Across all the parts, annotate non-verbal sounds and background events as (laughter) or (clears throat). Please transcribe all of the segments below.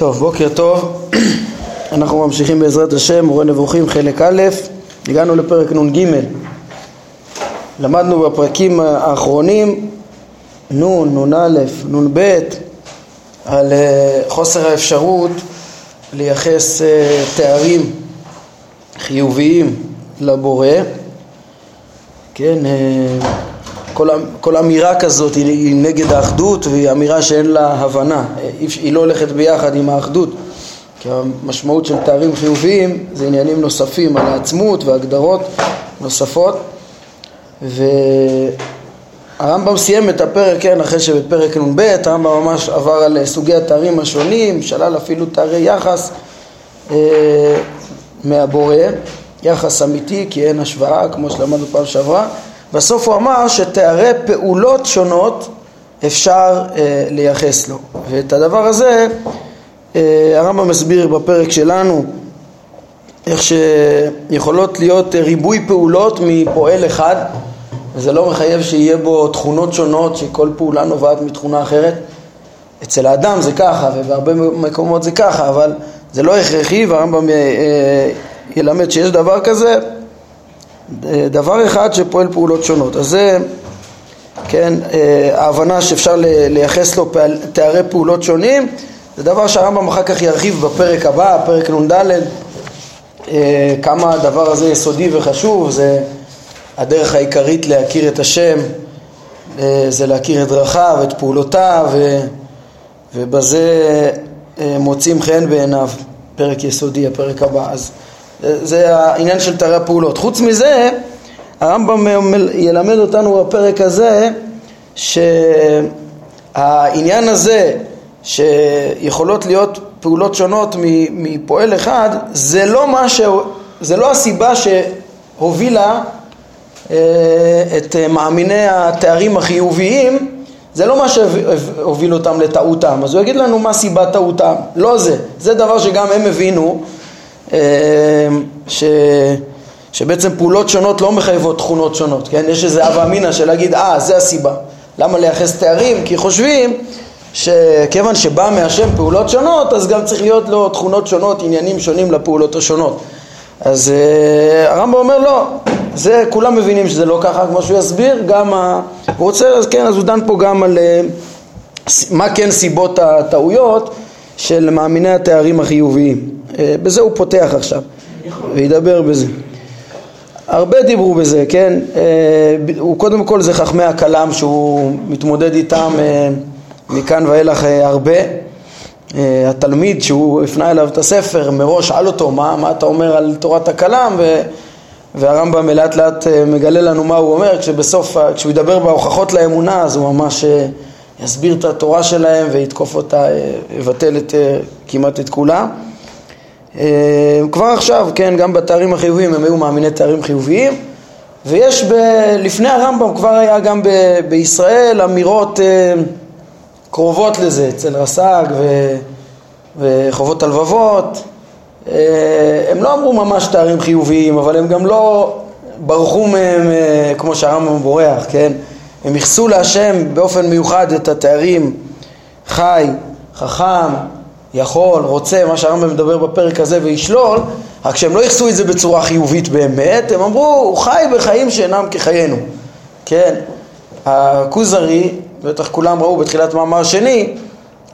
טוב, בוקר טוב. (clears throat) אנחנו ממשיכים בעזרת השם, מורה נבוכים, חלק א', הגענו לפרק נ"ג. למדנו בפרקים האחרונים נ', נ"א, נ"ב, על אה, חוסר האפשרות לייחס אה, תארים חיוביים לבורא. כן, אה, כל, כל אמירה כזאת היא, היא נגד האחדות והיא אמירה שאין לה הבנה, היא לא הולכת ביחד עם האחדות. כי המשמעות של תארים חיוביים זה עניינים נוספים על העצמות והגדרות נוספות. והרמב"ם סיים את הפרק, כן, אחרי שבפרק נ"ב הרמב"ם ממש עבר על סוגי התארים השונים, שלל אפילו תארי יחס אה, מהבורא, יחס אמיתי כי אין השוואה כמו שלמדנו פעם שעברה בסוף הוא אמר שתארי פעולות שונות אפשר אה, לייחס לו. ואת הדבר הזה אה, הרמב"ם מסביר בפרק שלנו איך שיכולות להיות ריבוי פעולות מפועל אחד וזה לא מחייב שיהיה בו תכונות שונות שכל פעולה נובעת מתכונה אחרת. אצל האדם זה ככה ובהרבה מקומות זה ככה אבל זה לא הכרחי והרמב"ם אה, אה, ילמד שיש דבר כזה דבר אחד שפועל פעולות שונות. אז זה, כן, אה, ההבנה שאפשר לייחס לו תארי פעולות שונים, זה דבר שהרמב"ם אחר כך ירחיב בפרק הבא, פרק נ"ד, אה, כמה הדבר הזה יסודי וחשוב, זה הדרך העיקרית להכיר את השם, אה, זה להכיר את דרכיו, את פעולותיו, ובזה מוצאים חן בעיניו, פרק יסודי, הפרק הבא. אז זה העניין של תארי הפעולות. חוץ מזה, הרמב"ם ילמד אותנו בפרק הזה שהעניין הזה שיכולות להיות פעולות שונות מפועל אחד זה לא, מה ש... זה לא הסיבה שהובילה אה, את מאמיני התארים החיוביים זה לא מה שהוביל אותם לטעותם. אז הוא יגיד לנו מה סיבת טעותם. לא זה, זה דבר שגם הם הבינו ש... שבעצם פעולות שונות לא מחייבות תכונות שונות, כן? יש איזה הווה אמינא של להגיד, אה, זה הסיבה. למה לייחס תארים? כי חושבים שכיוון שבא מהשם פעולות שונות, אז גם צריך להיות לו תכונות שונות, עניינים שונים לפעולות השונות. אז uh, הרמב"ם אומר לא, זה כולם מבינים שזה לא ככה, כמו שהוא יסביר, גם ה... הוא רוצה, אז כן, אז הוא דן פה גם על uh, מה כן סיבות הטעויות של מאמיני התארים החיוביים. אה, בזה הוא פותח עכשיו וידבר בזה. הרבה דיברו בזה, כן? אה, הוא קודם כל זה חכמי הכלם שהוא מתמודד איתם אה, מכאן ואילך הרבה. התלמיד שהוא הפנה אליו את הספר מראש שאל אותו מה, מה אתה אומר על תורת הכלם והרמב"ם לאט לאט מגלה לנו מה הוא אומר כשבסוף, כשהוא ידבר בהוכחות לאמונה אז הוא ממש יסביר את התורה שלהם ויתקוף אותה, יבטל את, כמעט את כולה. אה, כבר עכשיו, כן, גם בתארים החיוביים הם היו מאמיני תארים חיוביים. ויש ב, לפני הרמב"ם כבר היה גם ב, בישראל אמירות אה, קרובות לזה אצל רס"ג ו, וחובות הלבבות. אה, הם לא אמרו ממש תארים חיוביים אבל הם גם לא ברחו מהם אה, כמו שהרמב"ם בורח, כן? הם ייחסו להשם באופן מיוחד את התארים חי, חכם, יכול, רוצה, מה שהרמב"ם מדבר בפרק הזה וישלול, רק שהם לא ייחסו את זה בצורה חיובית באמת, הם אמרו, הוא חי בחיים שאינם כחיינו, כן? הכוזרי, בטח כולם ראו בתחילת מאמר שני,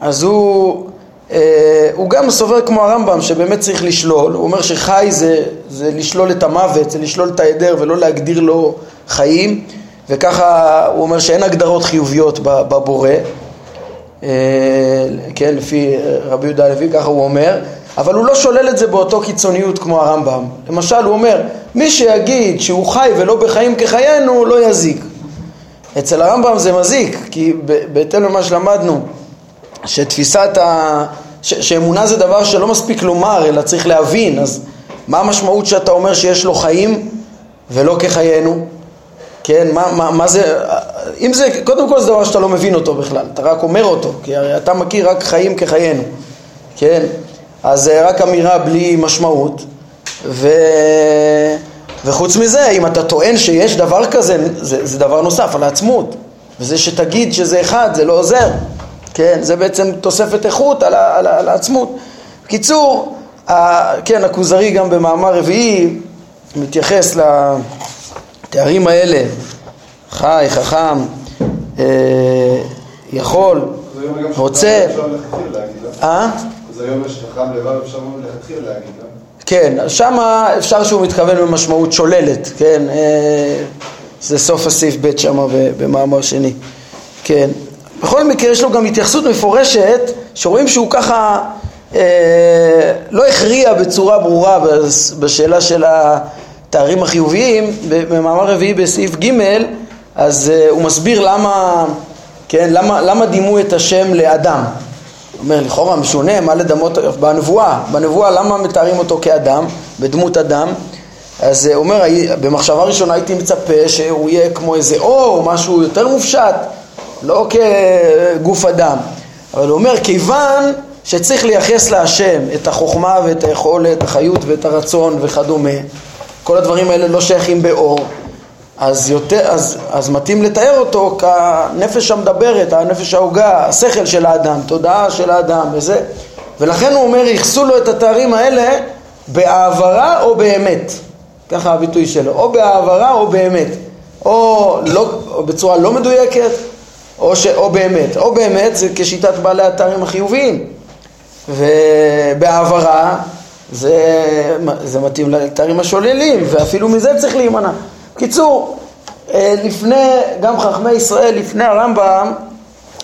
אז הוא, אה, הוא גם סובר כמו הרמב"ם שבאמת צריך לשלול, הוא אומר שחי זה, זה לשלול את המוות, זה לשלול את ההיעדר ולא להגדיר לו חיים, וככה הוא אומר שאין הגדרות חיוביות בבורא אה, כן, לפי רבי יהודה הלוי, ככה הוא אומר, אבל הוא לא שולל את זה באותו קיצוניות כמו הרמב"ם. למשל, הוא אומר, מי שיגיד שהוא חי ולא בחיים כחיינו, לא יזיק. אצל הרמב"ם זה מזיק, כי בהתאם למה שלמדנו, שתפיסת ה... ש... שאמונה זה דבר שלא מספיק לומר, אלא צריך להבין, אז מה המשמעות שאתה אומר שיש לו חיים ולא כחיינו? כן, מה, מה, מה זה, אם זה, קודם כל זה דבר שאתה לא מבין אותו בכלל, אתה רק אומר אותו, כי הרי אתה מכיר רק חיים כחיינו, כן, אז זה רק אמירה בלי משמעות, ו... וחוץ מזה, אם אתה טוען שיש דבר כזה, זה, זה דבר נוסף על העצמות, וזה שתגיד שזה אחד, זה לא עוזר, כן, זה בעצם תוספת איכות על, על, על העצמות. בקיצור, ה, כן, הכוזרי גם במאמר רביעי מתייחס לתארים האלה, חי, חכם, אה, יכול, רוצה. אה? אז היום יש חכם לבב, אפשר מלכתחילה להגיד, לא? כן, שם אפשר שהוא מתכוון במשמעות שוללת, כן, אה, זה סוף הסעיף ב' שם במאמר שני, כן. בכל מקרה יש לו גם התייחסות מפורשת שרואים שהוא ככה אה, לא הכריע בצורה ברורה בשאלה של התארים החיוביים, במאמר רביעי בסעיף ג' אז אה, הוא מסביר למה, כן, למה, למה דימו את השם לאדם אומר לכאורה משונה, מה לדמות בנבואה, בנבואה למה מתארים אותו כאדם, בדמות אדם אז הוא אומר, במחשבה ראשונה הייתי מצפה שהוא יהיה כמו איזה אור, משהו יותר מופשט, לא כגוף אדם. אבל הוא אומר, כיוון שצריך לייחס להשם את החוכמה ואת היכולת, החיות ואת הרצון וכדומה, כל הדברים האלה לא שייכים באור, אז, יותר, אז, אז מתאים לתאר אותו כנפש המדברת, הנפש ההוגה, השכל של האדם, תודעה של האדם וזה. ולכן הוא אומר, ייחסו לו את התארים האלה בהעברה או באמת. ככה הביטוי שלו, או בהעברה או באמת. או, לא, או בצורה לא מדויקת, או, ש, או באמת. או באמת זה כשיטת בעלי התארים החיוביים. ובהעברה זה, זה מתאים לתארים השוללים, ואפילו מזה צריך להימנע. קיצור, אה, לפני, גם חכמי ישראל, לפני הרמב"ם,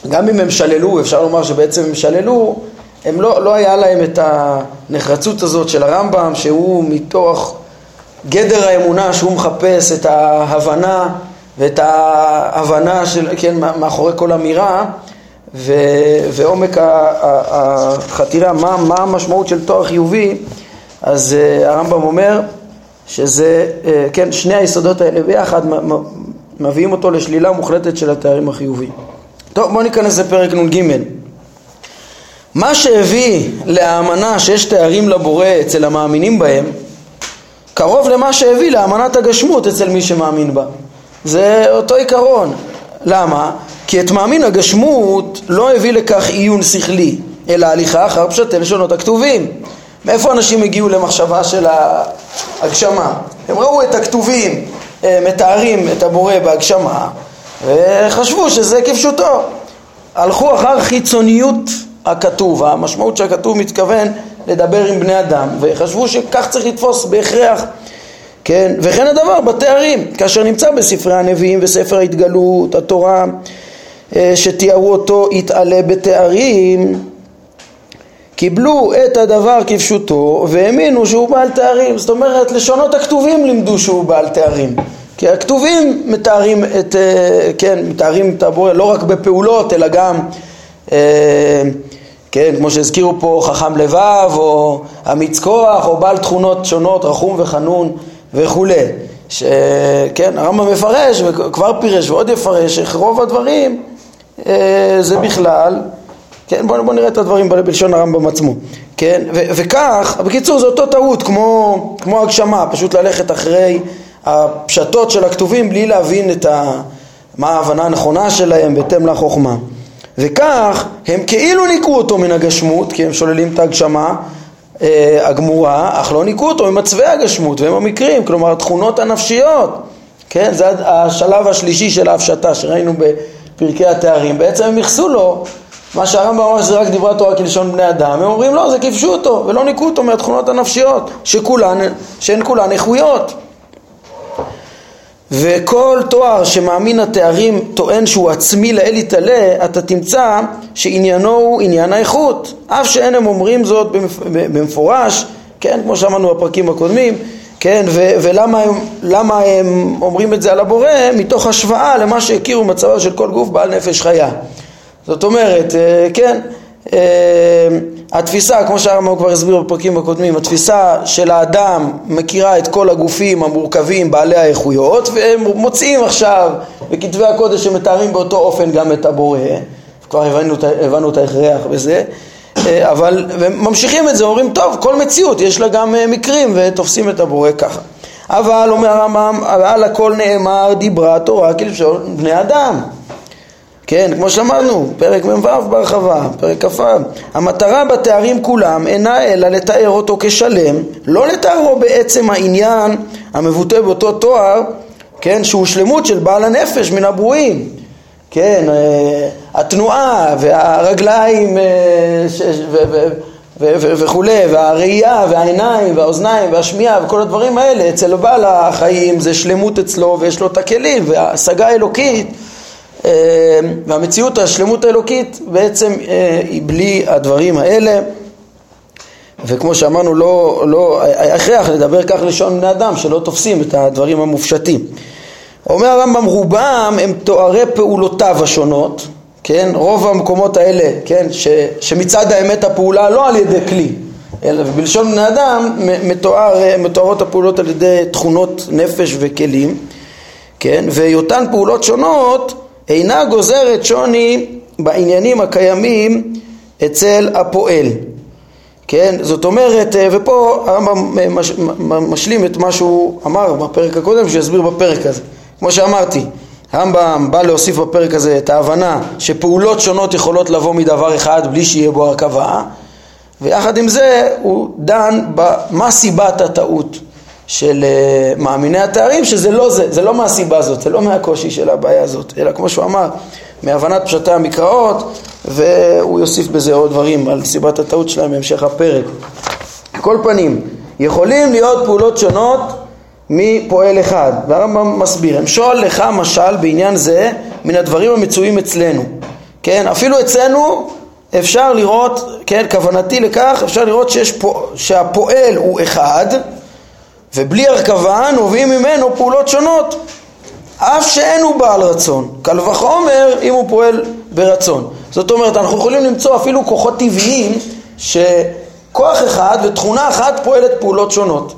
גם אם הם שללו, אפשר לומר שבעצם הם שללו, הם לא, לא היה להם את הנחרצות הזאת של הרמב"ם, שהוא מתוך גדר האמונה שהוא מחפש את ההבנה ואת ההבנה של, כן, מאחורי כל אמירה ו, ועומק החתירה, מה, מה המשמעות של תואר חיובי, אז uh, הרמב"ם אומר שזה, אה, כן, שני היסודות האלה ביחד מביאים אותו לשלילה מוחלטת של התארים החיוביים. טוב, בואו ניכנס לפרק נ"ג. מה שהביא להאמנה שיש תארים לבורא אצל המאמינים בהם, קרוב למה שהביא לאמנת הגשמות אצל מי שמאמין בה. זה אותו עיקרון. למה? כי את מאמין הגשמות לא הביא לכך עיון שכלי, אלא הליכה אחר פשטי לשונות הכתובים. מאיפה אנשים הגיעו למחשבה של ההגשמה? הם ראו את הכתובים אה, מתארים את הבורא בהגשמה וחשבו שזה כפשוטו. הלכו אחר חיצוניות הכתוב, המשמעות שהכתוב מתכוון לדבר עם בני אדם וחשבו שכך צריך לתפוס בהכרח כן, וכן הדבר בתארים, כאשר נמצא בספרי הנביאים וספר ההתגלות, התורה שתיארו אותו יתעלה בתארים קיבלו את הדבר כפשוטו והאמינו שהוא בעל תארים. זאת אומרת, לשונות הכתובים לימדו שהוא בעל תארים. כי הכתובים מתארים את, אה, כן, מתארים את הבורא לא רק בפעולות, אלא גם, אה, כן, כמו שהזכירו פה, חכם לבב, או אמיץ כוח, או בעל תכונות שונות, רחום וחנון וכולי. שכן, הרמב"ם מפרש, וכבר פירש ועוד יפרש, איך רוב הדברים אה, זה בכלל כן, בואו בוא נראה את הדברים בלשון הרמב"ם עצמו, כן, ו- וכך, בקיצור זה אותו טעות כמו, כמו הגשמה, פשוט ללכת אחרי הפשטות של הכתובים בלי להבין את ה... מה ההבנה הנכונה שלהם בהתאם לחוכמה. וכך הם כאילו ניקו אותו מן הגשמות, כי הם שוללים את ההגשמה אה, הגמורה, אך לא ניקו אותו ממצבי הגשמות והם המקרים, כלומר התכונות הנפשיות, כן, זה השלב השלישי של ההפשטה שראינו בפרקי התארים, בעצם הם ייחסו לו מה שהרמב"ם אמר שזה רק דברי תורה כלשון בני אדם, הם אומרים לא, זה כיבשו אותו ולא ניקו אותו מהתכונות הנפשיות, שכולן, שהן כולן איכויות. וכל תואר שמאמין התארים טוען שהוא עצמי לאל יתעלה, אתה תמצא שעניינו הוא עניין האיכות, אף שאין הם אומרים זאת במפורש, כן, כמו שאמרנו בפרקים הקודמים, כן, ו- ולמה הם, הם אומרים את זה על הבורא? מתוך השוואה למה שהכירו מצבו של כל גוף בעל נפש חיה. זאת אומרת, אה, כן, אה, התפיסה, כמו שהרמב"ם כבר הסביר בפרקים הקודמים, התפיסה של האדם מכירה את כל הגופים המורכבים בעלי האיכויות והם מוצאים עכשיו בכתבי הקודש שמתארים באותו אופן גם את הבורא, כבר הבנו, הבנו את ההכרח בזה, אבל ממשיכים את זה, אומרים טוב, כל מציאות יש לה גם מקרים ותופסים את הבורא ככה. אבל אומר הרמב"ם, על הכל נאמר דיברה תורה כלשון בני אדם כן, כמו שאמרנו, פרק מ"ו בהרחבה, פרק כ"ו. המטרה בתארים כולם אינה אלא לתאר אותו כשלם, לא לתארו בעצם העניין המבוטא באותו תואר, כן, שהוא שלמות של בעל הנפש מן הברואים. כן, אה, התנועה והרגליים אה, וכולי, והראייה והעיניים והאוזניים והשמיעה וכל הדברים האלה, אצל בעל החיים זה שלמות אצלו ויש לו את הכלים והשגה אלוקית אה, והמציאות, השלמות האלוקית בעצם היא בלי הדברים האלה. וכמו שאמרנו, לא, לא, הכרח לדבר כך לשון בני אדם שלא תופסים את הדברים המופשטים אומר הרמב"ם רובם הם תוארי פעולותיו השונות, כן, רוב המקומות האלה, כן, ש, שמצד האמת הפעולה לא על ידי כלי, אלא בלשון בני אדם מתואר, מתוארות הפעולות על ידי תכונות נפש וכלים, כן, והיותן פעולות שונות אינה גוזרת שוני בעניינים הקיימים אצל הפועל, כן, זאת אומרת, ופה הרמב"ם משלים את מה שהוא אמר בפרק הקודם שיסביר בפרק הזה כמו שאמרתי, הרמב"ם בא להוסיף בפרק הזה את ההבנה שפעולות שונות יכולות לבוא מדבר אחד בלי שיהיה בו הרכבה ויחד עם זה הוא דן במה סיבת הטעות של אה, מאמיני התארים שזה לא זה, זה לא מהסיבה הזאת, זה לא מהקושי של הבעיה הזאת אלא כמו שהוא אמר מהבנת פשטי המקראות והוא יוסיף בזה עוד דברים על סיבת הטעות שלהם בהמשך הפרק. כל פנים, יכולים להיות פעולות שונות מפועל אחד, והרמב"ם מסביר, אמשול לך משל בעניין זה מן הדברים המצויים אצלנו, כן, אפילו אצלנו אפשר לראות, כן, כוונתי לכך, אפשר לראות שיש פה, שהפועל הוא אחד ובלי הרכבה נובעים ממנו פעולות שונות אף שאין הוא בעל רצון, קל וחומר אם הוא פועל ברצון. זאת אומרת, אנחנו יכולים למצוא אפילו כוחות טבעיים שכוח אחד ותכונה אחת פועלת פעולות שונות.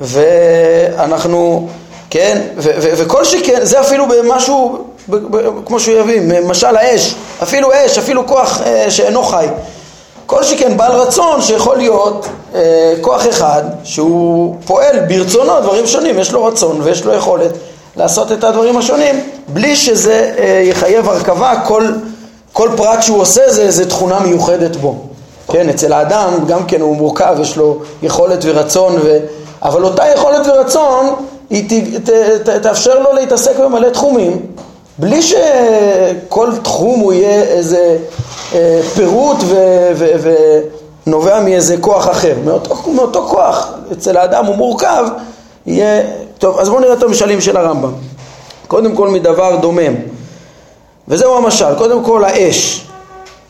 ואנחנו, כן, ו- ו- וכל שכן, זה אפילו במשהו, ב- ב- כמו שהוא יביא, משל האש, אפילו אש, אפילו כוח אה, שאינו חי. כל שכן בעל רצון שיכול להיות אה, כוח אחד שהוא פועל ברצונו דברים שונים, יש לו רצון ויש לו יכולת לעשות את הדברים השונים בלי שזה אה, יחייב הרכבה, כל, כל פרט שהוא עושה זה, זה תכונה מיוחדת בו. כן, אצל האדם גם כן הוא מורכב, יש לו יכולת ורצון ו... אבל אותה יכולת ורצון היא ת, ת, ת, תאפשר לו להתעסק במלא תחומים בלי שכל תחום הוא יהיה איזה אה, פירוט ונובע מאיזה כוח אחר. מאותו, מאותו כוח אצל האדם הוא מורכב, יהיה... טוב, אז בואו נראה את המשלים של הרמב"ם. קודם כל מדבר דומם, וזהו המשל. קודם כל האש.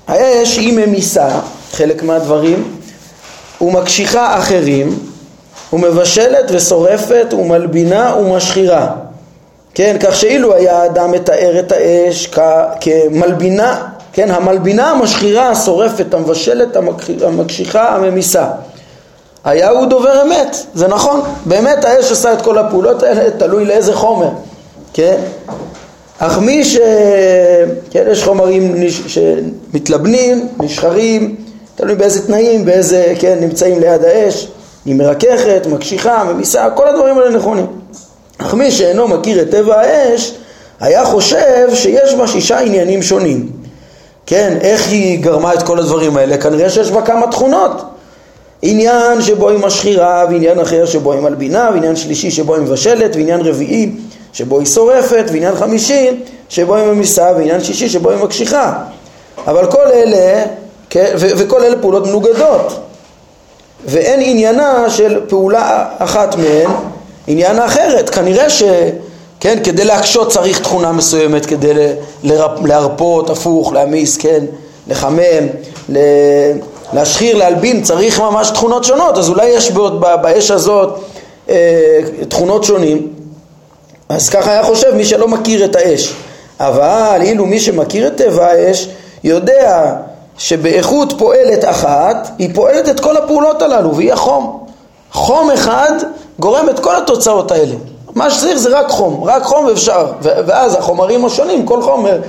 האש היא ממיסה חלק מהדברים ומקשיחה אחרים ומבשלת ושורפת ומלבינה ומשחירה. כן, כך שאילו היה האדם מתאר את האש כ- כמלבינה, כן, המלבינה, המשחירה, השורפת, המבשלת, המקשיחה, הממיסה. היה הוא דובר אמת, זה נכון, באמת האש עושה את כל הפעולות האלה, תלוי לאיזה חומר, כן? אך מי ש... כן, יש חומרים נש... שמתלבנים, נשחרים, תלוי באיזה תנאים, באיזה, כן, נמצאים ליד האש. היא מרככת, מקשיחה, ממיסה, כל הדברים האלה נכונים. אך מי שאינו מכיר את טבע האש, היה חושב שיש בה שישה עניינים שונים. כן, איך היא גרמה את כל הדברים האלה? כנראה שיש בה כמה תכונות. עניין שבו היא משחירה, ועניין אחר שבו היא מלבינה, ועניין שלישי שבו היא מבשלת, ועניין רביעי שבו היא שורפת, ועניין חמישי שבו היא ממיסה, ועניין שישי שבו היא מקשיחה. אבל כל אלה, כן, וכל אלה פעולות מנוגדות. ואין עניינה של פעולה אחת מהן עניין אחרת. כנראה ש... כן, כדי להקשות צריך תכונה מסוימת, כדי להרפות, הפוך, להמיס, כן, לחמם, להשחיר, להלבין, צריך ממש תכונות שונות, אז אולי יש באש הזאת אה, תכונות שונים, אז ככה היה חושב מי שלא מכיר את האש. אבל אילו מי שמכיר את טבע האש יודע שבאיכות פועלת אחת, היא פועלת את כל הפעולות הללו, והיא החום. חום אחד גורם את כל התוצאות האלה. מה שצריך זה רק חום, רק חום אפשר. ואז החומרים השונים, כל חומר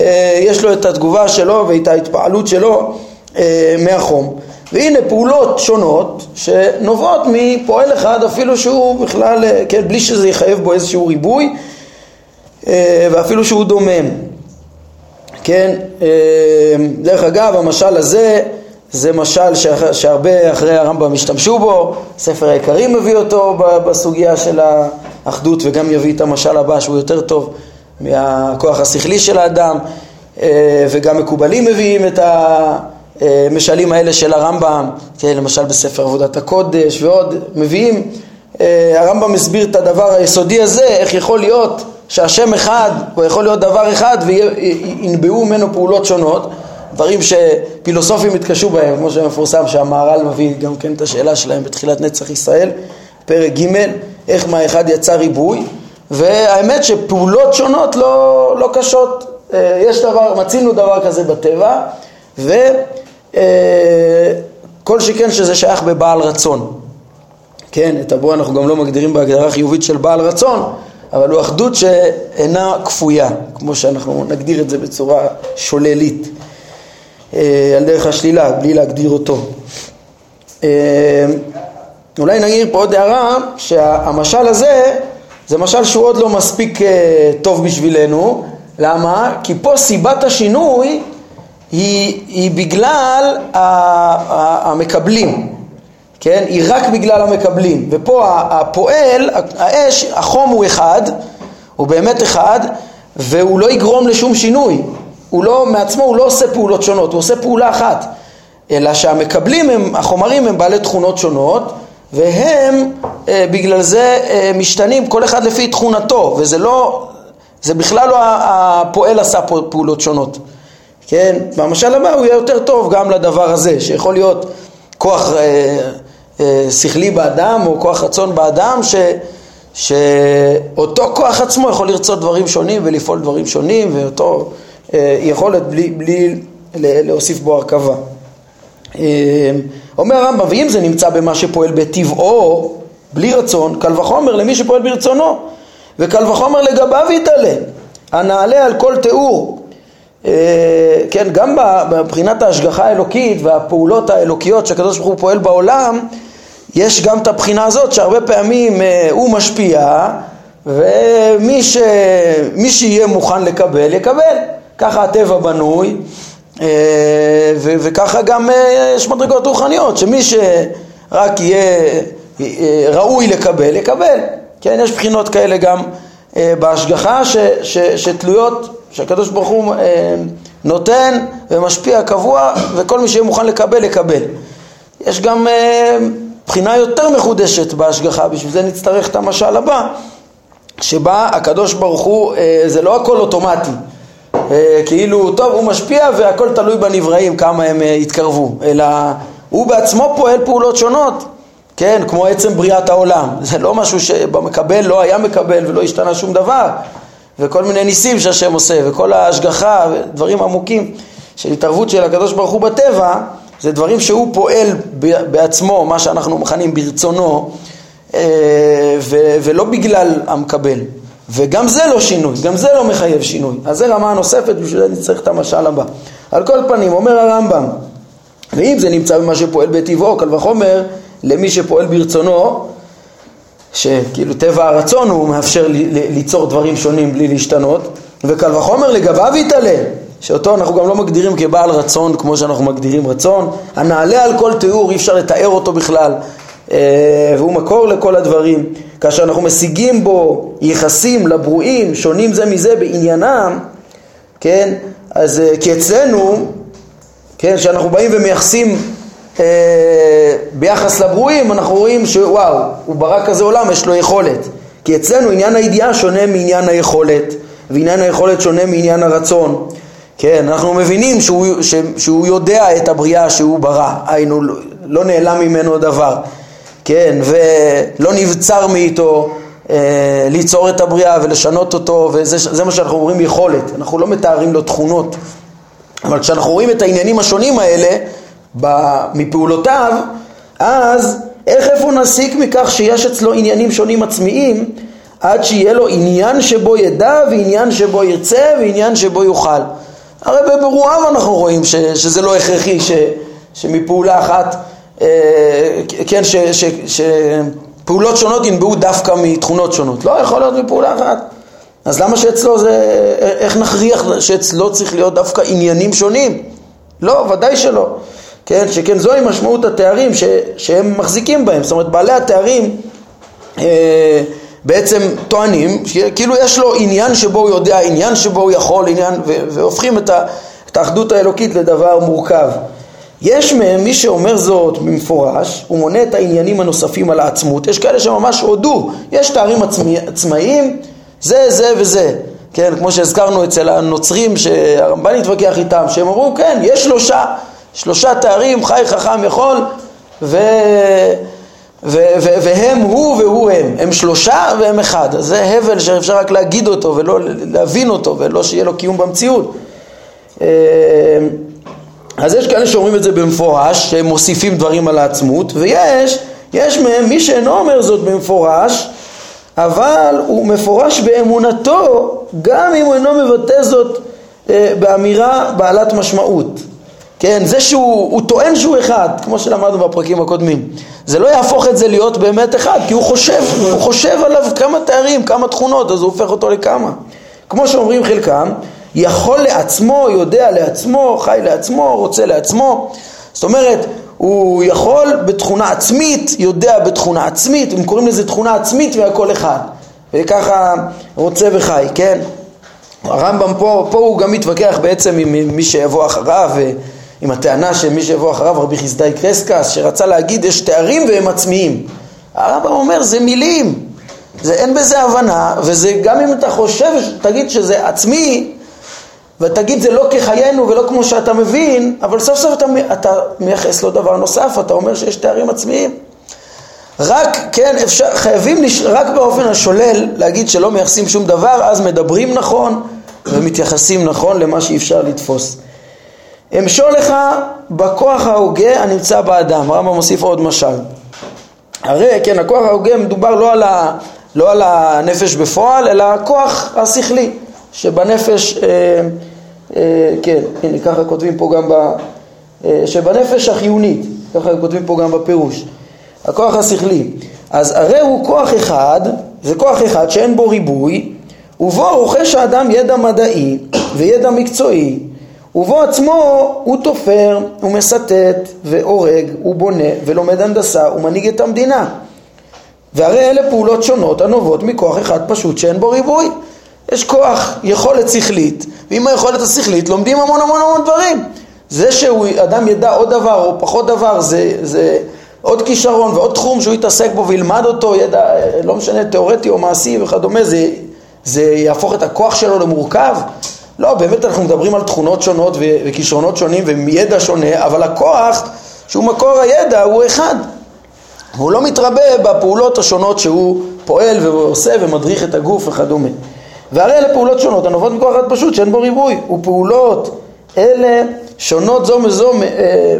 אה, יש לו את התגובה שלו ואת ההתפעלות שלו אה, מהחום. והנה פעולות שונות שנובעות מפועל אחד אפילו שהוא בכלל, אה, כן, בלי שזה יחייב בו איזשהו ריבוי ואפילו שהוא דומם. כן, אה, דרך אגב, המשל הזה זה משל שהרבה אחרי הרמב"ם השתמשו בו, ספר העיקרים מביא אותו בסוגיה של האחדות וגם יביא את המשל הבא שהוא יותר טוב מהכוח השכלי של האדם אה, וגם מקובלים מביאים את המשלים האלה של הרמב"ם, כן, למשל בספר עבודת הקודש ועוד, מביאים, אה, הרמב"ם מסביר את הדבר היסודי הזה, איך יכול להיות שהשם אחד, הוא יכול להיות דבר אחד וינבעו ממנו פעולות שונות דברים שפילוסופים התקשו בהם, כמו שמפורסם שהמהר"ל מביא גם כן את השאלה שלהם בתחילת נצח ישראל, פרק ג', איך מהאחד יצא ריבוי, והאמת שפעולות שונות לא, לא קשות, אה, יש דבר, מצינו דבר כזה בטבע, וכל אה, שכן שזה שייך בבעל רצון. כן, את הבוא אנחנו גם לא מגדירים בהגדרה חיובית של בעל רצון, אבל הוא אחדות שאינה כפויה, כמו שאנחנו נגדיר את זה בצורה שוללית. אה, על דרך השלילה, בלי להגדיר אותו. אה, אולי נעיר פה עוד הערה, שהמשל הזה זה משל שהוא עוד לא מספיק אה, טוב בשבילנו, למה? כי פה סיבת השינוי היא, היא בגלל המקבלים, כן? היא רק בגלל המקבלים, ופה הפועל, האש, החום הוא אחד, הוא באמת אחד, והוא לא יגרום לשום שינוי, הוא לא, מעצמו הוא לא עושה פעולות שונות, הוא עושה פעולה אחת, אלא שהמקבלים הם, החומרים הם בעלי תכונות שונות והם אה, בגלל זה אה, משתנים כל אחד לפי תכונתו. וזה לא, זה בכלל לא הפועל עשה פעולות שונות, כן? במשל הבא הוא יהיה יותר טוב גם לדבר הזה, שיכול להיות כוח אה, שכלי באדם או כוח רצון באדם ש... שאותו כוח עצמו יכול לרצות דברים שונים ולפעול דברים שונים ואותו אה, יכולת בלי, בלי להוסיף בו הרכבה. אה, אומר הרמב"ם, ואם זה נמצא במה שפועל בטבעו, בלי רצון, קל וחומר למי שפועל ברצונו, וקל וחומר לגביו יתעלה, הנעלה על כל תיאור. אה, כן, גם מבחינת ההשגחה האלוקית והפעולות האלוקיות שהקדוש ברוך הוא פועל בעולם, יש גם את הבחינה הזאת שהרבה פעמים הוא משפיע ומי ש... שיהיה מוכן לקבל, יקבל. ככה הטבע בנוי, אה, וככה גם אה, יש מדרגות רוחניות, שמי שרק יהיה אה, ראוי לקבל, יקבל. כן, יש בחינות כאלה גם בהשגחה ש, ש, שתלויות, שהקדוש ברוך הוא נותן ומשפיע קבוע, וכל מי שיהיה מוכן לקבל, יקבל. יש גם בחינה יותר מחודשת בהשגחה, בשביל זה נצטרך את המשל הבא, שבה הקדוש ברוך הוא, זה לא הכל אוטומטי. אה, כאילו, טוב, הוא משפיע והכל תלוי בנבראים כמה הם אה, יתקרבו, אלא הוא בעצמו פועל פעולות שונות, כן, כמו עצם בריאת העולם. זה לא משהו שבמקבל לא היה מקבל ולא השתנה שום דבר, וכל מיני ניסים שהשם עושה, וכל ההשגחה, דברים עמוקים של התערבות של הקדוש ברוך הוא בטבע, זה דברים שהוא פועל בעצמו, מה שאנחנו מכנים ברצונו, אה, ולא בגלל המקבל. וגם זה לא שינוי, גם זה לא מחייב שינוי. אז זה רמה נוספת, בשביל זה נצטרך את המשל הבא. על כל פנים, אומר הרמב"ם, ואם זה נמצא במה שפועל בטבעו, קל וחומר למי שפועל ברצונו, שכאילו טבע הרצון הוא מאפשר ליצור דברים שונים בלי להשתנות, וקל וחומר לגביו יתעלה, שאותו אנחנו גם לא מגדירים כבעל רצון כמו שאנחנו מגדירים רצון, הנעלה על כל תיאור, אי אפשר לתאר אותו בכלל, אה, והוא מקור לכל הדברים. כאשר אנחנו משיגים בו יחסים לברואים שונים זה מזה בעניינם, כן, אז אה, כי אצלנו, כן, שאנחנו באים ומייחסים ביחס לברואים, אנחנו רואים שוואו, הוא ברא כזה עולם, יש לו יכולת. כי אצלנו עניין הידיעה שונה מעניין היכולת, ועניין היכולת שונה מעניין הרצון. כן, אנחנו מבינים שהוא, ש, שהוא יודע את הבריאה שהוא ברא, היינו, לא נעלם ממנו דבר. כן, ולא נבצר מאיתו אה, ליצור את הבריאה ולשנות אותו, וזה מה שאנחנו אומרים יכולת, אנחנו לא מתארים לו תכונות, אבל כשאנחנו רואים את העניינים השונים האלה מפעולותיו, אז איך איפה נסיק מכך שיש אצלו עניינים שונים עצמיים עד שיהיה לו עניין שבו ידע ועניין שבו ירצה ועניין שבו יוכל. הרי בברואיו אנחנו רואים ש, שזה לא הכרחי ש, שמפעולה אחת אה, כן, שפעולות שונות ינבעו דווקא מתכונות שונות. לא יכול להיות מפעולה אחת. אז למה שאצלו זה, איך נכריח שאצלו צריך להיות דווקא עניינים שונים? לא, ודאי שלא. כן, שכן זוהי משמעות התארים ש, שהם מחזיקים בהם. זאת אומרת, בעלי התארים אה, בעצם טוענים, כאילו יש לו עניין שבו הוא יודע, עניין שבו הוא יכול, עניין, ו, והופכים את, ה, את האחדות האלוקית לדבר מורכב. יש מהם מי שאומר זאת במפורש, הוא מונה את העניינים הנוספים על העצמות, יש כאלה שממש הודו, יש תארים עצמי, עצמאיים, זה, זה וזה, כן, כמו שהזכרנו אצל הנוצרים שהרמב"ן התווכח איתם, שהם אמרו כן, יש שלושה, שלושה תארים, חי, חכם, יכול, ו... ו- ו- והם הוא והוא הם, הם שלושה והם אחד, אז זה הבל שאפשר רק להגיד אותו ולא להבין אותו ולא שיהיה לו קיום במציאות. אה, אז יש כאלה שאומרים את זה במפורש, שהם מוסיפים דברים על העצמות, ויש, יש מהם מי שאינו אומר זאת במפורש, אבל הוא מפורש באמונתו גם אם הוא אינו מבטא זאת אה, באמירה בעלת משמעות. כן, זה שהוא טוען שהוא אחד, כמו שלמדנו בפרקים הקודמים. זה לא יהפוך את זה להיות באמת אחד, כי הוא חושב, הוא חושב עליו כמה תארים, כמה תכונות, אז הוא הופך אותו לכמה. כמו שאומרים חלקם, יכול לעצמו, יודע לעצמו, חי לעצמו, רוצה לעצמו. זאת אומרת, הוא יכול בתכונה עצמית, יודע בתכונה עצמית, הם קוראים לזה תכונה עצמית והכל אחד. וככה רוצה וחי, כן? הרמב"ם פה, פה הוא גם מתווכח בעצם עם מי שיבוא אחריו, עם הטענה שמי שיבוא אחריו, רבי חסדאי קרסקס, שרצה להגיד יש תארים והם עצמיים. הרמב"ם אומר זה מילים, זה אין בזה הבנה, וזה גם אם אתה חושב, תגיד שזה עצמי, ותגיד זה לא כחיינו ולא כמו שאתה מבין, אבל סוף סוף אתה, אתה מייחס לו דבר נוסף, אתה אומר שיש תארים עצמיים. רק, כן, אפשר, חייבים, לש, רק באופן השולל להגיד שלא מייחסים שום דבר, אז מדברים נכון ומתייחסים נכון למה שאי אפשר לתפוס. אמשול לך בכוח ההוגה הנמצא באדם, הרמב"ם מוסיף עוד משל. הרי, כן, הכוח ההוגה מדובר לא על, ה, לא על הנפש בפועל, אלא הכוח השכלי שבנפש, אה, אה, כן, הנה ככה כותבים פה גם ב... אה, שבנפש החיונית, ככה כותבים פה גם בפירוש. הכוח השכלי. אז הרי הוא כוח אחד, זה כוח אחד שאין בו ריבוי, ובו רוכש האדם ידע מדעי וידע מקצועי, ובו עצמו הוא תופר, הוא מסטט והורג, הוא בונה ולומד הנדסה, הוא מנהיג את המדינה. והרי אלה פעולות שונות הנובעות מכוח אחד פשוט שאין בו ריבוי. יש כוח, יכולת שכלית, ועם היכולת השכלית לומדים המון המון המון דברים. זה שאדם ידע עוד דבר או פחות דבר זה, זה עוד כישרון ועוד תחום שהוא יתעסק בו וילמד אותו, ידע, לא משנה, תיאורטי או מעשי וכדומה, זה, זה יהפוך את הכוח שלו למורכב. לא, באמת אנחנו מדברים על תכונות שונות וכישרונות שונים ומידע שונה, אבל הכוח שהוא מקור הידע הוא אחד. הוא לא מתרבה בפעולות השונות שהוא פועל ועושה ומדריך את הגוף וכדומה. והרי אלה פעולות שונות הנובעות מכוח אחד פשוט שאין בו ריבוי, ופעולות אלה שונות זו מזו, אה,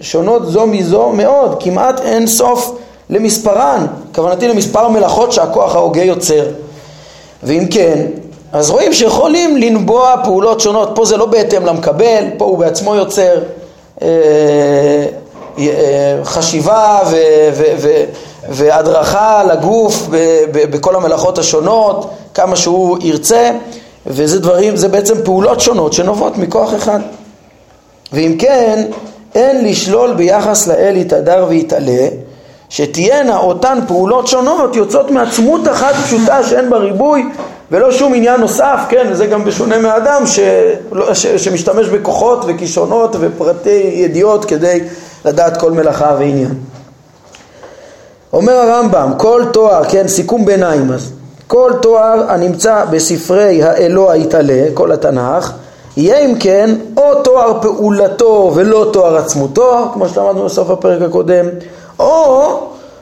שונות זו מזו מאוד, כמעט אין סוף למספרן, כוונתי למספר מלאכות שהכוח ההוגה יוצר. ואם כן, אז רואים שיכולים לנבוע פעולות שונות, פה זה לא בהתאם למקבל, פה הוא בעצמו יוצר אה, אה, חשיבה ו, ו, ו, והדרכה לגוף ב, ב, בכל המלאכות השונות, כמה שהוא ירצה, וזה דברים, זה בעצם פעולות שונות שנובעות מכוח אחד. ואם כן, אין לשלול ביחס לאל יתהדר ויתעלה, שתהיינה אותן פעולות שונות יוצאות מעצמות אחת פשוטה שאין בה ריבוי ולא שום עניין נוסף, כן, זה גם בשונה מהאדם ש... ש... שמשתמש בכוחות וכישרונות ופרטי ידיעות כדי לדעת כל מלאכה ועניין. אומר הרמב"ם, כל תואר, כן, סיכום ביניים אז, כל תואר הנמצא בספרי האלוה יתעלה, כל התנ"ך, יהיה אם כן או תואר פעולתו ולא תואר עצמותו, כמו שלמדנו בסוף הפרק הקודם, או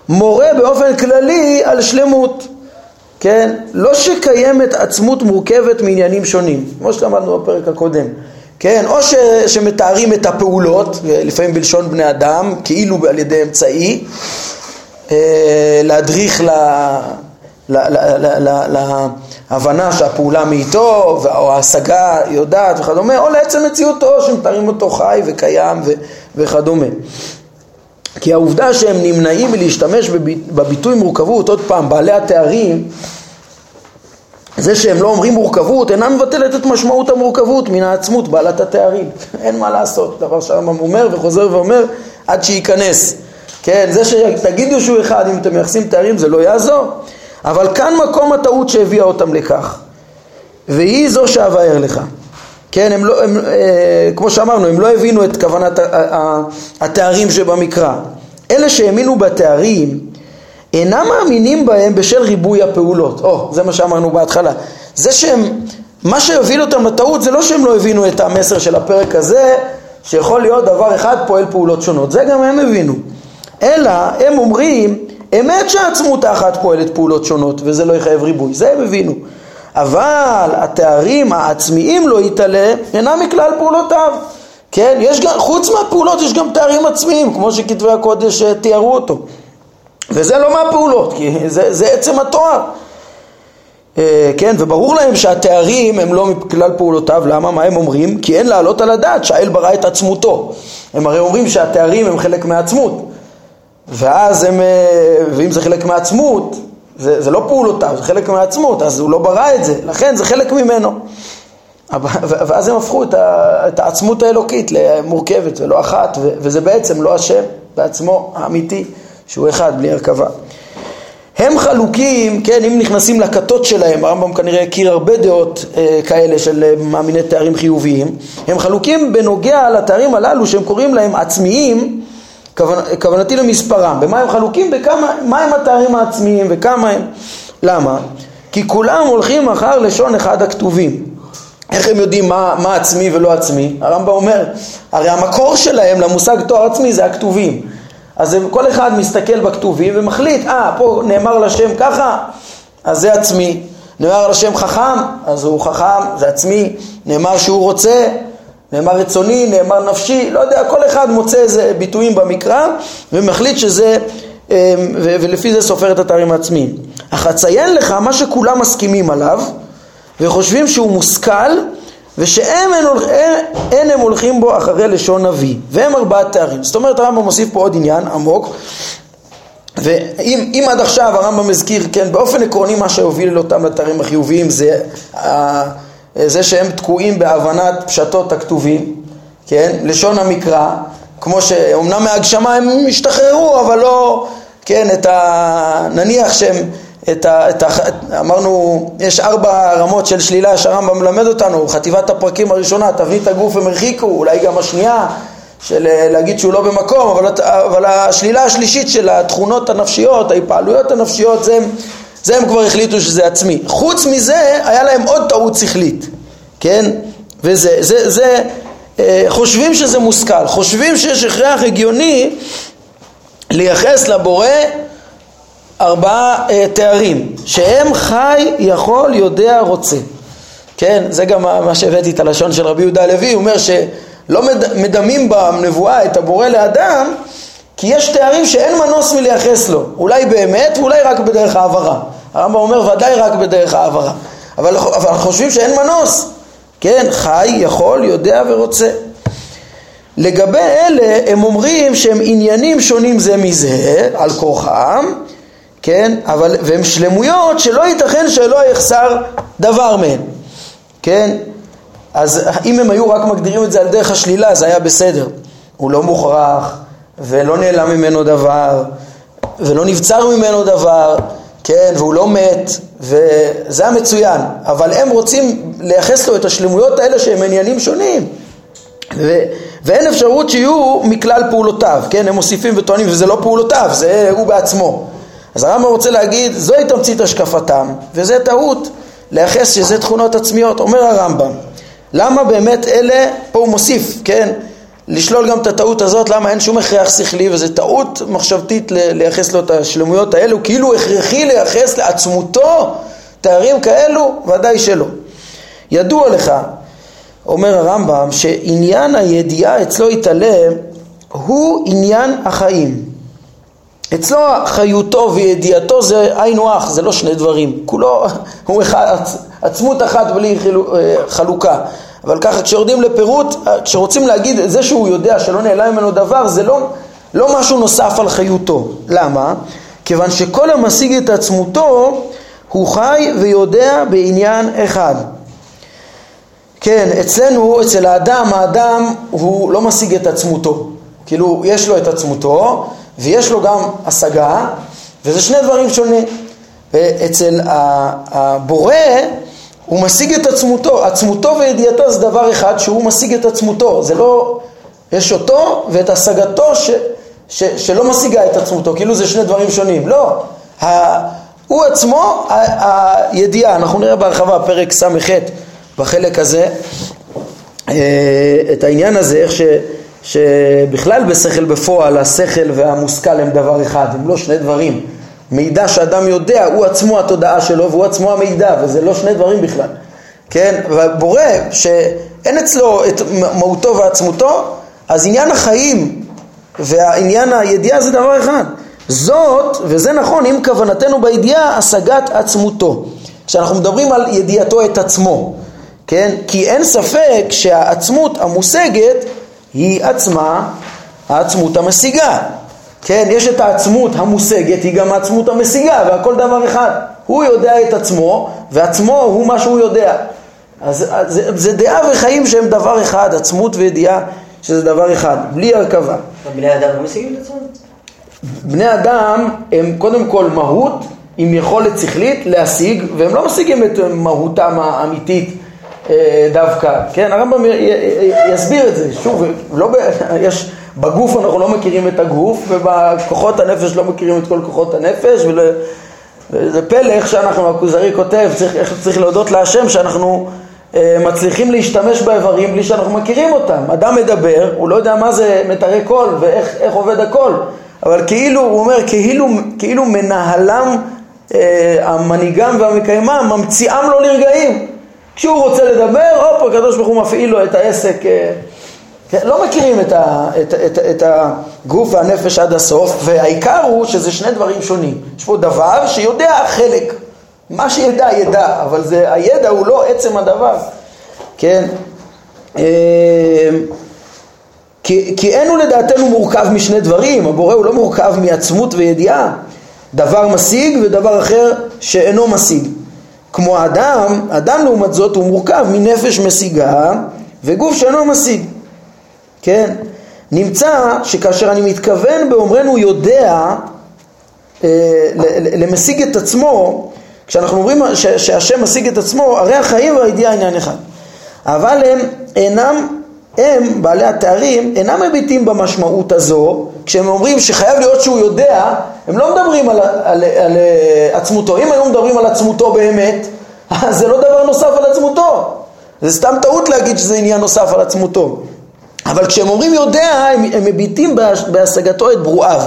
מורה באופן כללי על שלמות, כן? לא שקיימת עצמות מורכבת מעניינים שונים, כמו שלמדנו בפרק הקודם, כן? או ש, שמתארים את הפעולות, לפעמים בלשון בני אדם, כאילו על ידי אמצעי, אה, להדריך ל... להבנה שהפעולה מאיתו או ההשגה יודעת וכדומה, או לעצם מציאותו שמתארים אותו חי וקיים וכדומה. כי העובדה שהם נמנעים מלהשתמש בביטוי מורכבות, עוד פעם, בעלי התארים, זה שהם לא אומרים מורכבות אינה מבטלת את משמעות המורכבות מן העצמות בעלת התארים. (laughs) אין מה לעשות, דבר שהרמב"ם אומר וחוזר ואומר עד שייכנס. כן, זה שתגידו שהוא אחד, אם אתם מייחסים תארים זה לא יעזור. אבל כאן מקום הטעות שהביאה אותם לכך. והיא זו שאבאר לך. כן, הם לא, הם, אה, כמו שאמרנו, הם לא הבינו את כוונת התארים שבמקרא. אלה שהאמינו בתארים אינם מאמינים בהם בשל ריבוי הפעולות. או, זה מה שאמרנו בהתחלה. זה שהם, מה שהוביל אותם לטעות זה לא שהם לא הבינו את המסר של הפרק הזה, שיכול להיות דבר אחד פועל פעולות שונות. זה גם הם הבינו. אלא הם אומרים, אמת שהעצמות האחת פועלת פעולות שונות וזה לא יחייב ריבוי. זה הם הבינו. אבל התארים העצמיים לא יתעלה אינם מכלל פעולותיו. כן, יש גם, חוץ מהפעולות יש גם תארים עצמיים, כמו שכתבי הקודש אה, תיארו אותו. וזה לא מהפעולות, כי זה, זה עצם התואר. אה, כן, וברור להם שהתארים הם לא מכלל פעולותיו, למה? מה הם אומרים? כי אין להעלות על הדעת שהאל ברא את עצמותו. הם הרי אומרים שהתארים הם חלק מהעצמות. ואז הם, אה, ואם זה חלק מהעצמות, זה, זה לא פעולותיו, זה חלק מהעצמות, אז הוא לא ברא את זה, לכן זה חלק ממנו. ואז הם הפכו את, ה, את העצמות האלוקית למורכבת ולא אחת, וזה בעצם לא השם בעצמו האמיתי, שהוא אחד בלי הרכבה. הם חלוקים, כן, אם נכנסים לכתות שלהם, הרמב"ם כנראה הכיר הרבה דעות אה, כאלה של אה, מאמיני תארים חיוביים, הם חלוקים בנוגע לתארים הללו שהם קוראים להם עצמיים, כוונ, כוונתי למספרם, במה הם חלוקים, בכמה, מה הם התארים העצמיים וכמה הם, למה? כי כולם הולכים אחר לשון אחד הכתובים. איך הם יודעים מה, מה עצמי ולא עצמי? הרמב"ם אומר, הרי המקור שלהם למושג תואר עצמי זה הכתובים. אז כל אחד מסתכל בכתובים ומחליט, אה, ah, פה נאמר לשם ככה, אז זה עצמי. נאמר לשם חכם, אז הוא חכם, זה עצמי. נאמר שהוא רוצה, נאמר רצוני, נאמר נפשי, לא יודע, כל אחד מוצא איזה ביטויים במקרא ומחליט שזה, אמ, ולפי זה סופר את התארים העצמיים. אך אציין לך מה שכולם מסכימים עליו וחושבים שהוא מושכל ושאין אין, אין הם הולכים בו אחרי לשון נביא, והם ארבעת תארים. זאת אומרת הרמב"ם מוסיף פה עוד עניין עמוק, ואם עד עכשיו הרמב"ם הזכיר, כן, באופן עקרוני מה שהוביל אותם לתארים החיוביים זה, זה שהם תקועים בהבנת פשטות הכתובים, כן, לשון המקרא, כמו שאומנם מהגשמה הם השתחררו, אבל לא, כן, את ה... נניח שהם את ה, את ה, אמרנו, יש ארבע רמות של שלילה שהרמב"ם מלמד אותנו, חטיבת הפרקים הראשונה, תבנית הגוף הם הרחיקו, אולי גם השנייה, של אה, להגיד שהוא לא במקום, אבל, אבל השלילה השלישית של התכונות הנפשיות, ההתפעלויות הנפשיות, זה, זה הם כבר החליטו שזה עצמי. חוץ מזה, היה להם עוד טעות שכלית, כן? וזה, זה, זה, אה, חושבים שזה מושכל, חושבים שיש הכרח הגיוני לייחס לבורא ארבעה אה, תארים, שהם חי, יכול, יודע, רוצה. כן, זה גם מה שהבאתי את הלשון של רבי יהודה הלוי, הוא אומר שלא מד, מדמים בנבואה את הבורא לאדם, כי יש תארים שאין מנוס מלייחס לו, אולי באמת ואולי רק בדרך העברה. הרמב"ם אומר ודאי רק בדרך העברה, אבל, אבל חושבים שאין מנוס, כן, חי, יכול, יודע ורוצה. לגבי אלה הם אומרים שהם עניינים שונים זה מזה, על כורחם, כן? אבל, והם שלמויות שלא ייתכן שלא יחסר דבר מהם, כן? אז אם הם היו רק מגדירים את זה על דרך השלילה זה היה בסדר. הוא לא מוכרח ולא נעלם ממנו דבר ולא נבצר ממנו דבר, כן? והוא לא מת וזה המצוין. אבל הם רוצים לייחס לו את השלמויות האלה שהם עניינים שונים. ו... ואין אפשרות שיהיו מכלל פעולותיו, כן? הם מוסיפים וטוענים וזה לא פעולותיו, זה הוא בעצמו. אז הרמב"ם רוצה להגיד, זוהי תמצית השקפתם, וזה טעות לייחס שזה תכונות עצמיות. אומר הרמב"ם, למה באמת אלה, פה הוא מוסיף, כן, לשלול גם את הטעות הזאת, למה אין שום הכרח שכלי, וזו טעות מחשבתית לייחס לו את השלמויות האלו, כאילו הכרחי לייחס לעצמותו תארים כאלו, ודאי שלא. ידוע לך, אומר הרמב"ם, שעניין הידיעה אצלו יתעלה הוא עניין החיים. אצלו חיותו וידיעתו זה היינו הך, זה לא שני דברים, כולו הוא אחד, עצמות אחת בלי אה, חלוקה. אבל ככה כשיורדים לפירוט, כשרוצים להגיד זה שהוא יודע שלא נעלם ממנו דבר, זה לא, לא משהו נוסף על חיותו. למה? כיוון שכל המשיג את עצמותו הוא חי ויודע בעניין אחד. כן, אצלנו, אצל האדם, האדם הוא לא משיג את עצמותו. כאילו, יש לו את עצמותו, ויש לו גם השגה, וזה שני דברים שונים. ואצל הבורא, הוא משיג את עצמותו. עצמותו וידיעתו זה דבר אחד שהוא משיג את עצמותו. זה לא, יש אותו ואת השגתו ש, ש, שלא משיגה את עצמותו. כאילו זה שני דברים שונים. לא. הוא עצמו הידיעה, אנחנו נראה בהרחבה פרק ס"ח בחלק הזה אה, את העניין הזה, איך ש, שבכלל בשכל בפועל השכל והמושכל הם דבר אחד, הם לא שני דברים. מידע שאדם יודע הוא עצמו התודעה שלו והוא עצמו המידע וזה לא שני דברים בכלל, כן? והבורא שאין אצלו את מהותו ועצמותו אז עניין החיים והעניין הידיעה זה דבר אחד זאת, וזה נכון, אם כוונתנו בידיעה, השגת עצמותו. כשאנחנו מדברים על ידיעתו את עצמו, כן? כי אין ספק שהעצמות המושגת היא עצמה העצמות המשיגה. כן, יש את העצמות המושגת, היא גם העצמות המשיגה, והכל דבר אחד. הוא יודע את עצמו, ועצמו הוא מה שהוא יודע. אז, אז זה, זה דעה וחיים שהם דבר אחד, עצמות וידיעה שזה דבר אחד, בלי הרכבה. בני אדם לא משיגים את עצמם? בני אדם הם קודם כל מהות עם יכולת שכלית להשיג, והם לא משיגים את מהותם האמיתית אה, דווקא, כן? הרמב"ם יסביר את זה, שוב, לא ב... יש, בגוף אנחנו לא מכירים את הגוף, ובכוחות הנפש לא מכירים את כל כוחות הנפש, ול... וזה פלא איך שאנחנו, הכוזרי כותב, צריך, איך צריך להודות להשם שאנחנו אה, מצליחים להשתמש באיברים בלי שאנחנו מכירים אותם. אדם מדבר, הוא לא יודע מה זה מטרי קול ואיך עובד הקול. אבל כאילו, הוא אומר, כאילו, כאילו מנהלם, אה, המנהיגם והמקיימם, ממציאם לו לרגעים. כשהוא רוצה לדבר, הופ, הקדוש ברוך הוא מפעיל לו את העסק. אה, לא מכירים את, ה, את, את, את הגוף והנפש עד הסוף, והעיקר הוא שזה שני דברים שונים. יש פה דבר שיודע חלק, מה שידע ידע, אבל זה, הידע הוא לא עצם הדבר, כן? אה, כי, כי אין הוא לדעתנו מורכב משני דברים, הבורא הוא לא מורכב מעצמות וידיעה, דבר משיג ודבר אחר שאינו משיג. כמו האדם, אדם לעומת זאת הוא מורכב מנפש משיגה וגוף שאינו משיג. כן? נמצא שכאשר אני מתכוון באומרנו יודע אה, למשיג את עצמו, כשאנחנו אומרים שהשם משיג את עצמו, הרי החיים והידיעה עניין אחד. אבל הם אינם הם, בעלי התארים, אינם מביטים במשמעות הזו, כשהם אומרים שחייב להיות שהוא יודע, הם לא מדברים על, על, על, על עצמותו. אם היו מדברים על עצמותו באמת, אז (laughs) זה לא דבר נוסף על עצמותו. זה סתם טעות להגיד שזה עניין נוסף על עצמותו. אבל כשהם אומרים יודע, הם, הם מביטים בהשגתו את ברואיו.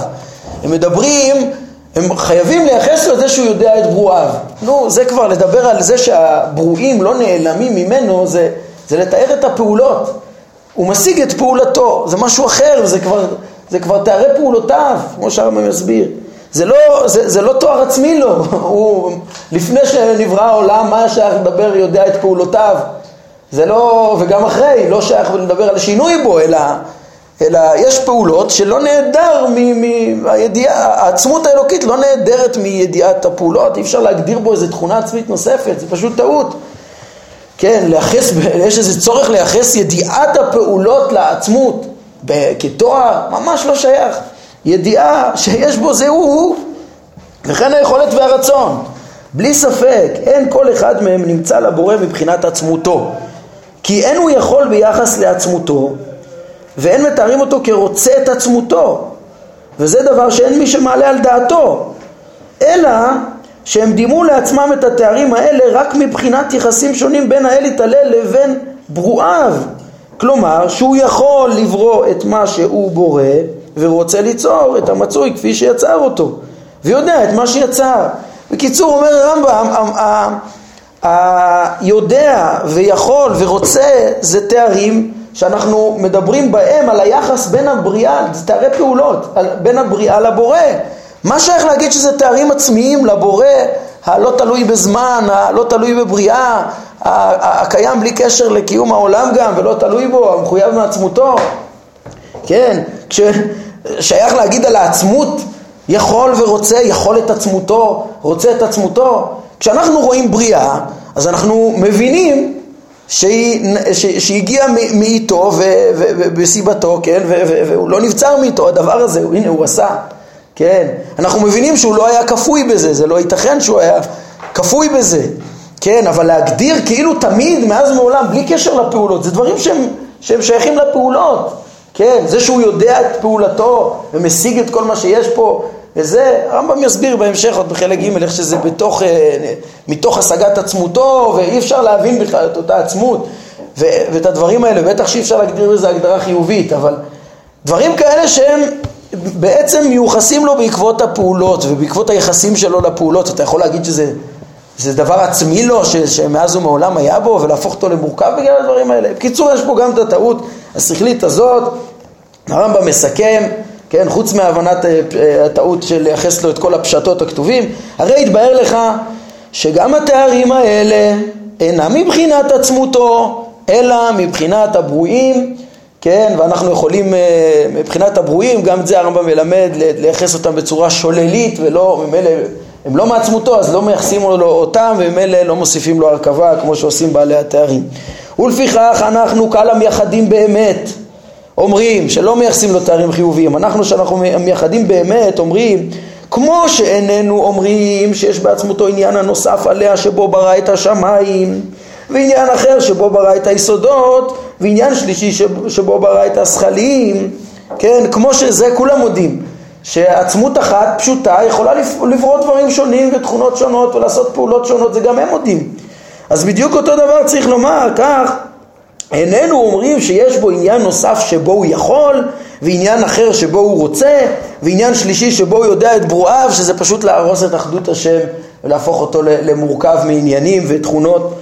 הם מדברים, הם חייבים לייחס לו את זה שהוא יודע את ברואיו. נו, זה כבר לדבר על זה שהברואים לא נעלמים ממנו, זה, זה לתאר את הפעולות. הוא משיג את פעולתו, זה משהו אחר, זה כבר, זה כבר תארי פעולותיו, כמו שהרמב"ם יסביר. זה לא, זה, זה לא תואר עצמי לו, (laughs) הוא, לפני שנברא העולם, מה שייך לדבר יודע את פעולותיו? זה לא, וגם אחרי, לא שייך לדבר על שינוי בו, אלא, אלא יש פעולות שלא נעדר מהידיעה, העצמות האלוקית לא נעדרת מידיעת הפעולות, אי אפשר להגדיר בו איזו תכונה עצמית נוספת, זה פשוט טעות. כן, לייחס, יש איזה צורך לייחס ידיעת הפעולות לעצמות כתואר, ממש לא שייך. ידיעה שיש בו זה הוא, וכן היכולת והרצון. בלי ספק, אין כל אחד מהם נמצא לבורא מבחינת עצמותו. כי אין הוא יכול ביחס לעצמותו, ואין מתארים אותו כרוצה את עצמותו. וזה דבר שאין מי שמעלה על דעתו. אלא שהם דימו לעצמם את התארים האלה רק מבחינת יחסים שונים בין האל יתעלל לבין ברואיו. כלומר, שהוא יכול לברוא את מה שהוא בורא ורוצה ליצור את המצוי כפי שיצר אותו, ויודע את מה שיצר. בקיצור, אומר הרמב"ם, היודע ויכול ורוצה זה תארים שאנחנו מדברים בהם על היחס בין הבריאה, זה תארי פעולות, בין הבריאה לבורא. מה שייך להגיד שזה תארים עצמיים לבורא הלא תלוי בזמן, הלא תלוי בבריאה, הקיים בלי קשר לקיום העולם גם ולא תלוי בו, המחויב מעצמותו. כן, כששייך להגיד על העצמות יכול ורוצה, יכול את עצמותו, רוצה את עצמותו, כשאנחנו רואים בריאה, אז אנחנו מבינים שהיא הגיעה מאיתו ובסיבתו, כן, והוא לא נבצר מאיתו, הדבר הזה, הנה הוא עשה, כן, אנחנו מבינים שהוא לא היה כפוי בזה, זה לא ייתכן שהוא היה כפוי בזה, כן, אבל להגדיר כאילו תמיד, מאז ומעולם, בלי קשר לפעולות, זה דברים שהם, שהם שייכים לפעולות, כן, זה שהוא יודע את פעולתו ומשיג את כל מה שיש פה, וזה, הרמב"ם יסביר בהמשך עוד בחלק ג' איך שזה בתוך, אה, מתוך השגת עצמותו ואי אפשר להבין בכלל את אותה עצמות ו, ואת הדברים האלה, בטח שאי אפשר להגדיר לזה הגדרה חיובית, אבל דברים כאלה שהם בעצם מיוחסים לו בעקבות הפעולות ובעקבות היחסים שלו לפעולות, אתה יכול להגיד שזה זה דבר עצמי לו ש, שמאז ומעולם היה בו ולהפוך אותו למורכב בגלל הדברים האלה. בקיצור, יש פה גם את הטעות השכלית הזאת, הרמב"ם מסכם כן, חוץ מהבנת אה, אה, הטעות של לייחס לו את כל הפשטות הכתובים, הרי התבהר לך שגם התארים האלה אינם מבחינת עצמותו, אלא מבחינת הברואים, כן, ואנחנו יכולים אה, מבחינת הברואים, גם את זה הרמב"ם מלמד, לייחס אותם בצורה שוללית ולא, ממילא הם לא מעצמותו, אז לא מייחסים לו אותם, וממילא לא מוסיפים לו הרכבה כמו שעושים בעלי התארים. ולפיכך אנחנו קל המייחדים באמת אומרים שלא מייחסים לו תארים חיוביים, אנחנו שאנחנו מייחדים באמת אומרים כמו שאיננו אומרים שיש בעצמותו עניין הנוסף עליה שבו ברא את השמיים ועניין אחר שבו ברא את היסודות ועניין שלישי שבו ברא את הזכלים כן, כמו שזה כולם מודים שעצמות אחת פשוטה יכולה לברוא דברים שונים ותכונות שונות ולעשות פעולות שונות, זה גם הם מודים. אז בדיוק אותו דבר צריך לומר כך איננו אומרים שיש בו עניין נוסף שבו הוא יכול, ועניין אחר שבו הוא רוצה, ועניין שלישי שבו הוא יודע את ברואיו, שזה פשוט להרוס את אחדות השם ולהפוך אותו למורכב מעניינים ותכונות,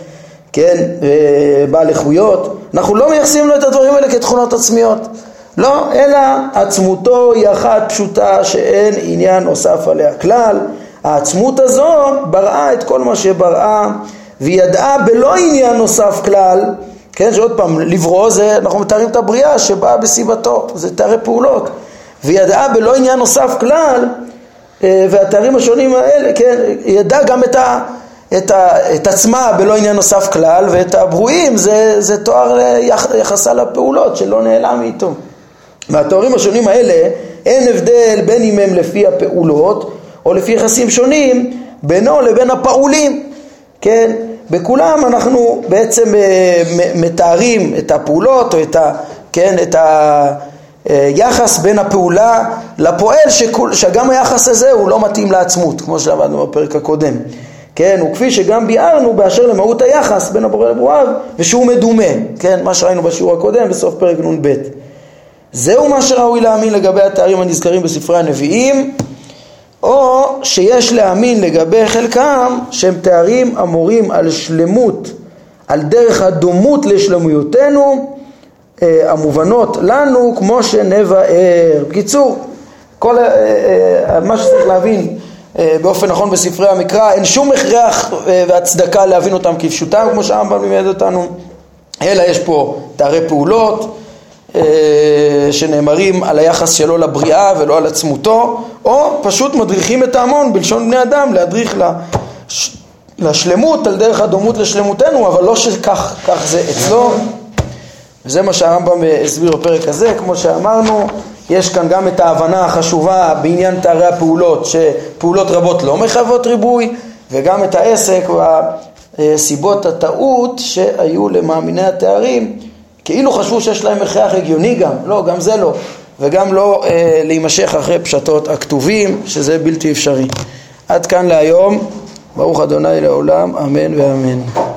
כן, בעל איכויות. אנחנו לא מייחסים לו את הדברים האלה כתכונות עצמיות. לא, אלא עצמותו היא אחת פשוטה שאין עניין נוסף עליה כלל. העצמות הזו בראה את כל מה שבראה והיא ידעה בלא עניין נוסף כלל כן, שעוד פעם, לברוא זה, אנחנו מתארים את הבריאה שבאה בסיבתו, זה תארי פעולות. והיא ידעה בלא עניין נוסף כלל, אה, והתארים השונים האלה, כן, ידעה גם את, ה, את, ה, את עצמה בלא עניין נוסף כלל, ואת הברואים זה, זה תואר יח, יחסה לפעולות שלא נעלם איתו. מהתוארים השונים האלה אין הבדל בין אם הם לפי הפעולות או לפי יחסים שונים בינו לבין הפעולים, כן? בכולם אנחנו בעצם אה, מתארים את הפעולות או את, ה, כן, את היחס בין הפעולה לפועל שכול, שגם היחס הזה הוא לא מתאים לעצמות כמו שלמדנו בפרק הקודם. כן, וכפי שגם ביארנו באשר למהות היחס בין הבורא לברואיו ושהוא מדומה, כן, מה שראינו בשיעור הקודם בסוף פרק נ"ב. זהו מה שראוי להאמין לגבי התארים הנזכרים בספרי הנביאים או שיש להאמין לגבי חלקם שהם תארים המורים על שלמות, על דרך הדומות לשלמויותנו אה, המובנות לנו כמו שנבאר. בקיצור, כל אה, אה, מה שצריך להבין באופן נכון בספרי המקרא, אין שום הכרח והצדקה להבין אותם כפשוטם כמו שהרמב"ם לימד אותנו, אלא יש פה תארי פעולות שנאמרים על היחס שלו לבריאה ולא על עצמותו, או פשוט מדריכים את ההמון בלשון בני אדם להדריך לש... לשלמות על דרך הדומות לשלמותנו, אבל לא שכך כך זה אצלו. וזה מה שהרמב"ם הסביר בפרק הזה, כמו שאמרנו, יש כאן גם את ההבנה החשובה בעניין תארי הפעולות, שפעולות רבות לא מחייבות ריבוי, וגם את העסק וסיבות הטעות שהיו למאמיני התארים כאילו חשבו שיש להם הכרח הגיוני גם, לא, גם זה לא, וגם לא אה, להימשך אחרי פשטות הכתובים, שזה בלתי אפשרי. עד כאן להיום, ברוך אדוני לעולם, אמן ואמן.